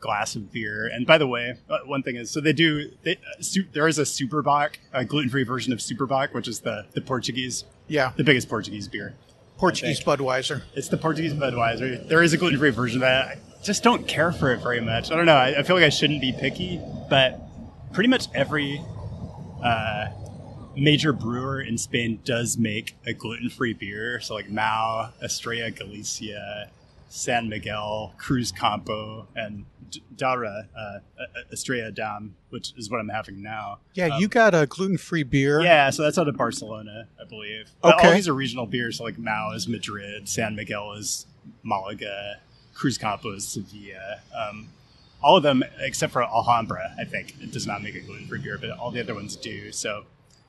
glass of beer. And by the way, uh, one thing is, so they do. They, uh, su- there is a Super Bock, a gluten-free version of Super Bock, which is the the Portuguese, Yeah, the biggest Portuguese beer. Portuguese Budweiser. It's the Portuguese Budweiser. There is a gluten-free version of that. I just don't care for it very much. I don't know. I, I feel like I shouldn't be picky, but pretty much every uh, major brewer in Spain does make a gluten free beer. So like Mahou, Estrella Galicia, San Miguel, Cruzcampo, and D- Daura, uh, Estrella Damm, which is what I'm having now. Yeah, Um, you got a gluten free beer. Yeah, so that's out of Barcelona, I believe. But Okay. All these are regional beers. So like Mahou is Madrid, San Miguel is Malaga, Cruzcampo is Sevilla. Um, all of them, except for Alhambra, I think, it does not make a gluten free beer, but all the other ones do. So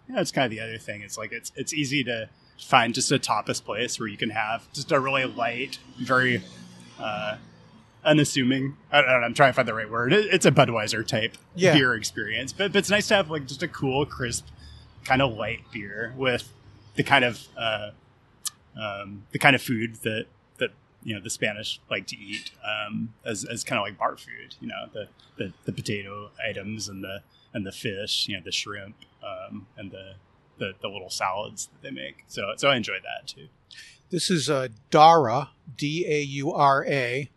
that's kind of the other thing. It's like it's it's easy to find just a tapas place where you can have just a really light, very uh, unassuming. I don't know, I'm trying to find the right word. It, it's a Budweiser type Yeah. beer experience, but, but it's nice to have like just a cool, crisp, kind of light beer with the kind of uh, um, the kind of food that that you know the Spanish like to eat um, as, as kind of like bar food. You know the, the the potato items and the and the fish. You know the shrimp um, and the, the the little salads that they make. So so I enjoy that too. This is a Dara, D A U R A,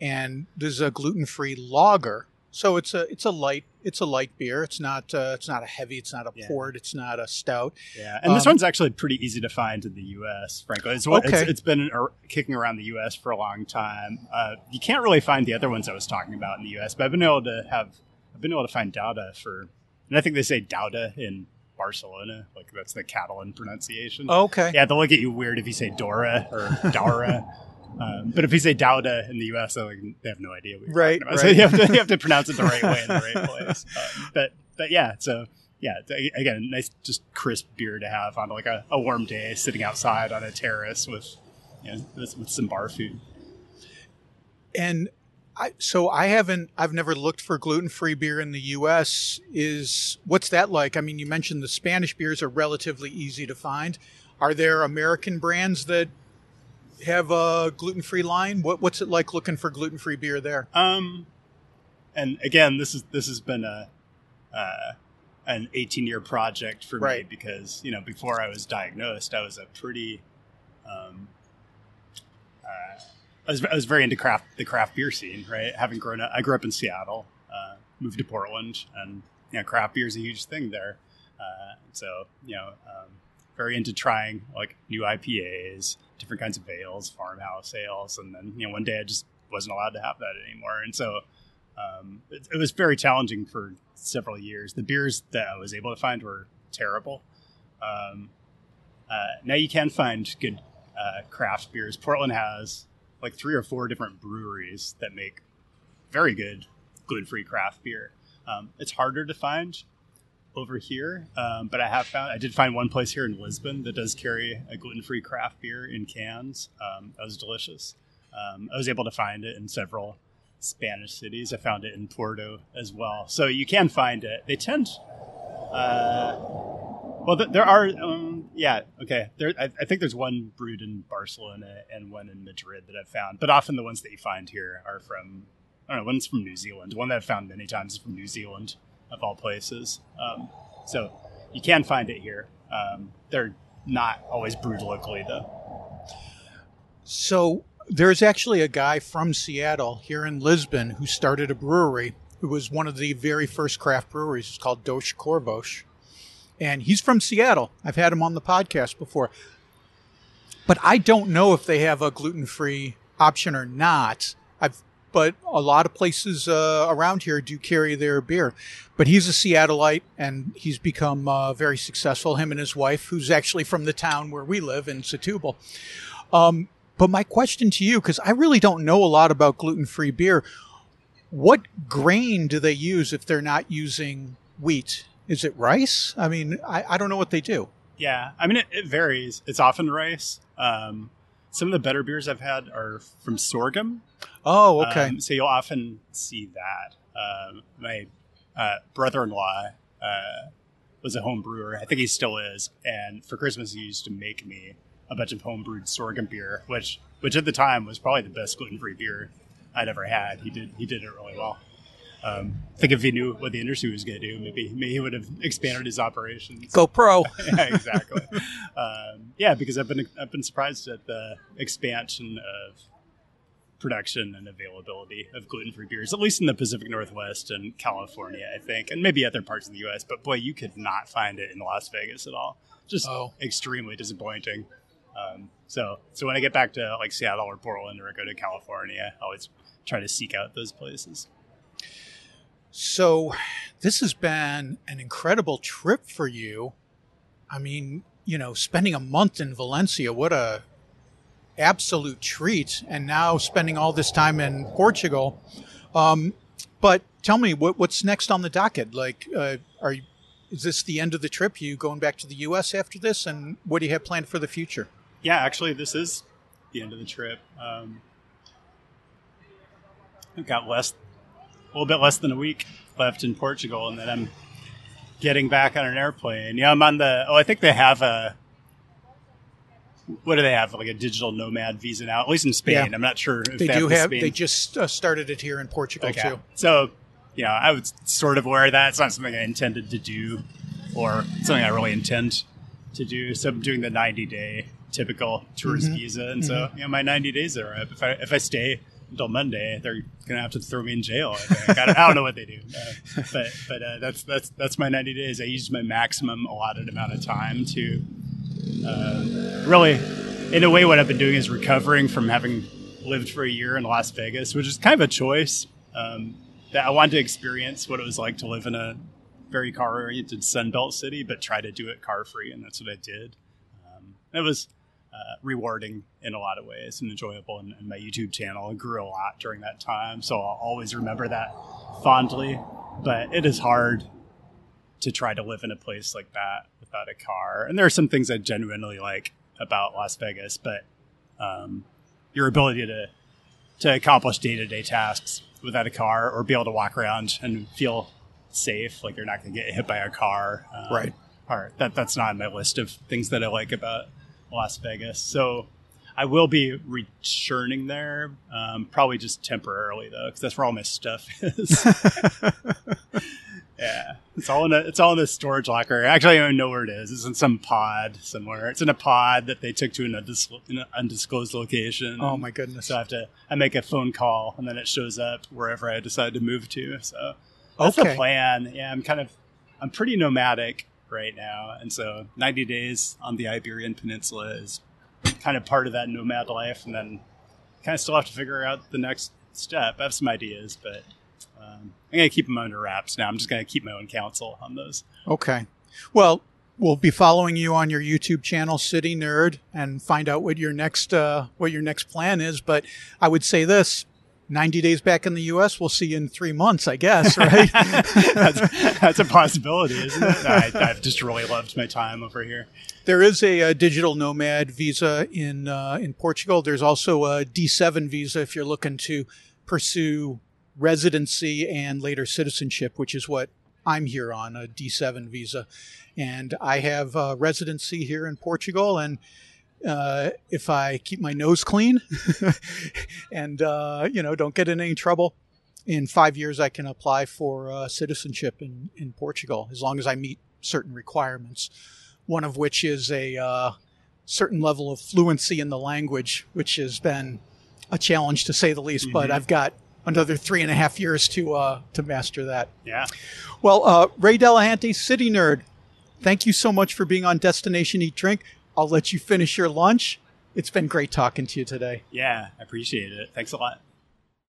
and this is a gluten free lager. So it's a it's a light it's a light beer. It's not uh, it's not a heavy. It's not a Yeah. port. It's not a stout. Yeah, and this Um, one's actually pretty easy to find in the U.S. Frankly, it's, Okay. it's, it's been kicking around the U.S. for a long time. Uh, you can't really find the other ones I was talking about in the U.S., but I've been able to have I've been able to find Dauda for, and I think they say Dauda in Barcelona, like that's the Catalan pronunciation. Okay. Yeah, they'll look at you weird if you say Dora or Dara. Um, but if you say Dauda in the U.S., like, they have no idea what you're Right, talking about. So right. you have, to, you have to pronounce it the right way in the right place. Um, but but yeah, so yeah, again, nice just crisp beer to have on like a, a warm day, sitting outside on a terrace with you know with, with some bar food. And I, so I haven't, I've never looked for gluten free beer in the U.S. Is what's that like? I mean, you mentioned the Spanish beers are relatively easy to find. Are there American brands that have a gluten free line? What, what's it like looking for gluten free beer there? Um, and again, this is this has been a uh, an 18 year project for me because you know before I was diagnosed, I was a pretty um, uh, I was I was very into craft the craft beer scene, right? Having grown up, I grew up in Seattle, uh, moved to Portland, and you know, craft beer is a huge thing there. Uh, so you know, um, very into trying like new IPAs, different kinds of ales, farmhouse ales, and then you know, one day I just wasn't allowed to have that anymore, and so um, it, it was very challenging for several years. The beers that I was able to find were terrible. Um, uh, now you can find good uh, craft beers. Portland has like three or four different breweries that make very good gluten-free craft beer. Um, it's harder to find over here, um, but I have found I did find one place here in Lisbon that does carry a gluten-free craft beer in cans. Um, that was delicious. Um, I was able to find it in several Spanish cities. I found it in Porto as well. So you can find it. They tend. Uh, well, th- there are. Um, yeah, okay. There, I, I think there's one brewed in Barcelona and one in Madrid that I've found. But often the ones that you find here are from. I don't know. One's from New Zealand. One that I've found many times is from New Zealand, of all places. Um, so you can find it here. Um, they're not always brewed locally, though. So there's actually a guy from Seattle here in Lisbon who started a brewery who was one of the very first craft breweries. It's called Dois Corvos. And he's from Seattle. I've had him on the podcast before. But I don't know if they have a gluten free option or not. I've but a lot of places uh, around here do carry their beer. But he's a Seattleite, and he's become uh, very successful. Him and his wife, who's actually from the town where we live in Setúbal. Um, but my question to you, because I really don't know a lot about gluten free beer, what grain do they use if they're not using wheat? Is it rice? I mean, I, I don't know what they do. Yeah, I mean it, it varies. It's often rice. Um, some of the better beers I've had are from sorghum. Oh, okay. Um, so you'll often see that. Um, my uh, brother-in-law uh, was a home brewer. I think he still is. And for Christmas, he used to make me a bunch of home brewed sorghum beer, which which at the time was probably the best gluten-free beer I'd ever had. He did he did it really well. Um, I think if he knew what the industry was going to do, maybe, maybe he would have expanded his operations. Go pro. yeah, exactly. um, yeah, because I've been I've been surprised at the expansion of production and availability of gluten-free beers, at least in the Pacific Northwest and California, I think, and maybe other parts of the U.S. But boy, you could not find it in Las Vegas at all. Just Oh. extremely disappointing. Um, so, so when I get back to like Seattle or Portland or I go to California, I always try to seek out those places. So, this has been an incredible trip for you. I mean, you know, spending a month in Valencia, what a absolute treat, and now spending all this time in Portugal. Um, but tell me, what, what's next on the docket? Like, uh, are you, is this the end of the trip? You going back to the U.S. after this, and what do you have planned for the future? Yeah, actually, this is the end of the trip. Um, I've got less, a little bit less than a week left in Portugal, and then I'm getting back on an airplane. Yeah, I'm on the. Oh, I think they have a. What do they have? Like a digital nomad visa now, at least in Spain. Yeah. I'm not sure if They they do have. Spain- They just uh, started it here in Portugal Okay. too. So, you know, I was sort of aware of that. It's not something I intended to do or something I really intend to do. So I'm doing the 90 day typical tourist Mm-hmm. visa. And so, you know, my 90 days are up. If I, if I stay until Monday, they're going to have to throw me in jail. I. I don't, I don't know what they do. Uh, but but uh, that's, that's, that's my 90 days. I used my maximum allotted amount of time to uh, really, in a way, what I've been doing is recovering from having lived for a year in Las Vegas, which is kind of a choice. Um, that I wanted to experience what it was like to live in a very car oriented Sunbelt city, but try to do it car free, and that's what I did. Um, it was uh, rewarding in a lot of ways and enjoyable, and, and my YouTube channel grew a lot during that time, so I'll always remember that fondly. But it is hard to try to live in a place like that without a car. And there are some things I genuinely like about Las Vegas, but um, your ability to to accomplish day to day tasks without a car or be able to walk around and feel safe, like you're not going to get hit by a car, um, Right. Or that that's not on my list of things that I like about Las Vegas. So. I will be returning there, um, probably just temporarily though, because that's where all my stuff is. Yeah, it's all in a it's all in a storage locker. Actually, I don't even know where it is. It's in some pod somewhere. It's in a pod that they took to an undisclosed, an undisclosed location. Oh my goodness! So I have to I make a phone call and then it shows up wherever I decide to move to. So that's the plan. Yeah, I'm kind of I'm pretty nomadic right now, and so 90 days on the Iberian Peninsula is kind of part of that nomad life, and then kind of still have to figure out the next step. I have some ideas, but um, I'm gonna keep them under wraps now. I'm just gonna keep my own counsel on those. Okay. Well, we'll be following you on your YouTube channel, City Nerd, and find out what your next uh, what your next plan is. But I would say this: ninety days back in the U.S. We'll see you in three months, I guess. Right? that's, that's a possibility, isn't it? I, I've just really loved my time over here. there is a, uh digital nomad visa in uh, in Portugal. There's also a D7 visa if you're looking to pursue residency and later citizenship, which is what I'm here on a D7 visa, and I have uh, residency here in Portugal. And uh, if I keep my nose clean and uh, you know don't get in any trouble, in five years I can apply for uh, citizenship in in Portugal as long as I meet certain requirements. One of which is a uh, certain level of fluency in the language, which has been a challenge to say the least. But I've got another three and a half years to uh, to master that. Yeah. Well, uh, Ray Delahanty, City Nerd, thank you so much for being on Destination Eat Drink. I'll let you finish your lunch. It's been great talking to you today. Yeah, I appreciate it. Thanks a lot.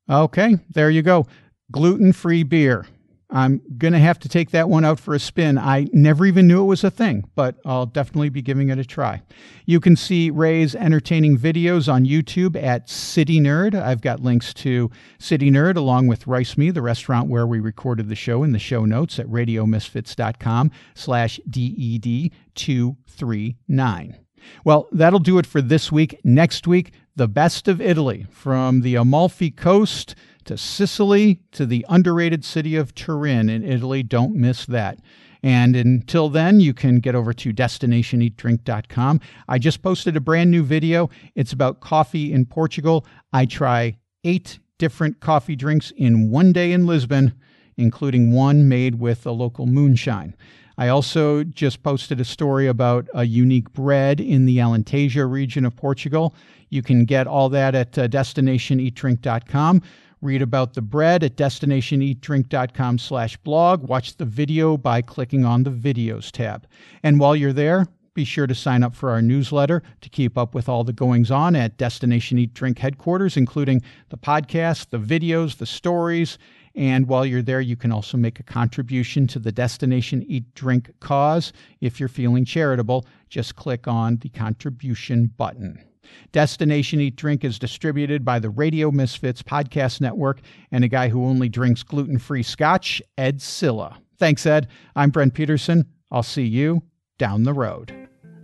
Okay, there you go. Gluten free beer. I'm going to have to take that one out for a spin. I never even knew it was a thing, but I'll definitely be giving it a try. You can see Ray's entertaining videos on YouTube at City Nerd. I've got links to City Nerd along with Rice Me, the restaurant where we recorded the show in the show notes at radiomisfits.com slash E DED 239. Well, that'll do it for this week. Next week, the best of Italy, from the Amalfi Coast to Sicily to the underrated city of Turin in Italy. Don't miss that. And until then, you can get over to destinationeatdrink.com. I just posted a brand new video. It's about coffee in Portugal. I try eight different coffee drinks in one day in Lisbon, including one made with a local moonshine. I also just posted a story about a unique bread in the Alentejo region of Portugal. You can get all that at uh, destinationeatdrink.com. Read about the bread at destinationeatdrink.com slash blog. Watch the video by clicking on the videos tab. And while you're there, be sure to sign up for our newsletter to keep up with all the goings on at Destination Eat Drink headquarters, including the podcast, the videos, the stories. And while you're there, you can also make a contribution to the Destination Eat Drink cause. If you're feeling charitable, just click on the contribution button. Destination Eat Drink is distributed by the Radio Misfits Podcast Network and a guy who only drinks gluten free scotch, Ed Silla. Thanks, Ed. I'm Brent Peterson. I'll see you down the road.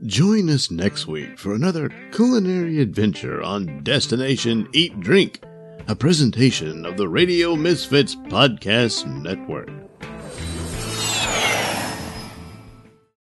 Join us next week for another culinary adventure on Destination Eat Drink, a presentation of the Radio Misfits Podcast Network.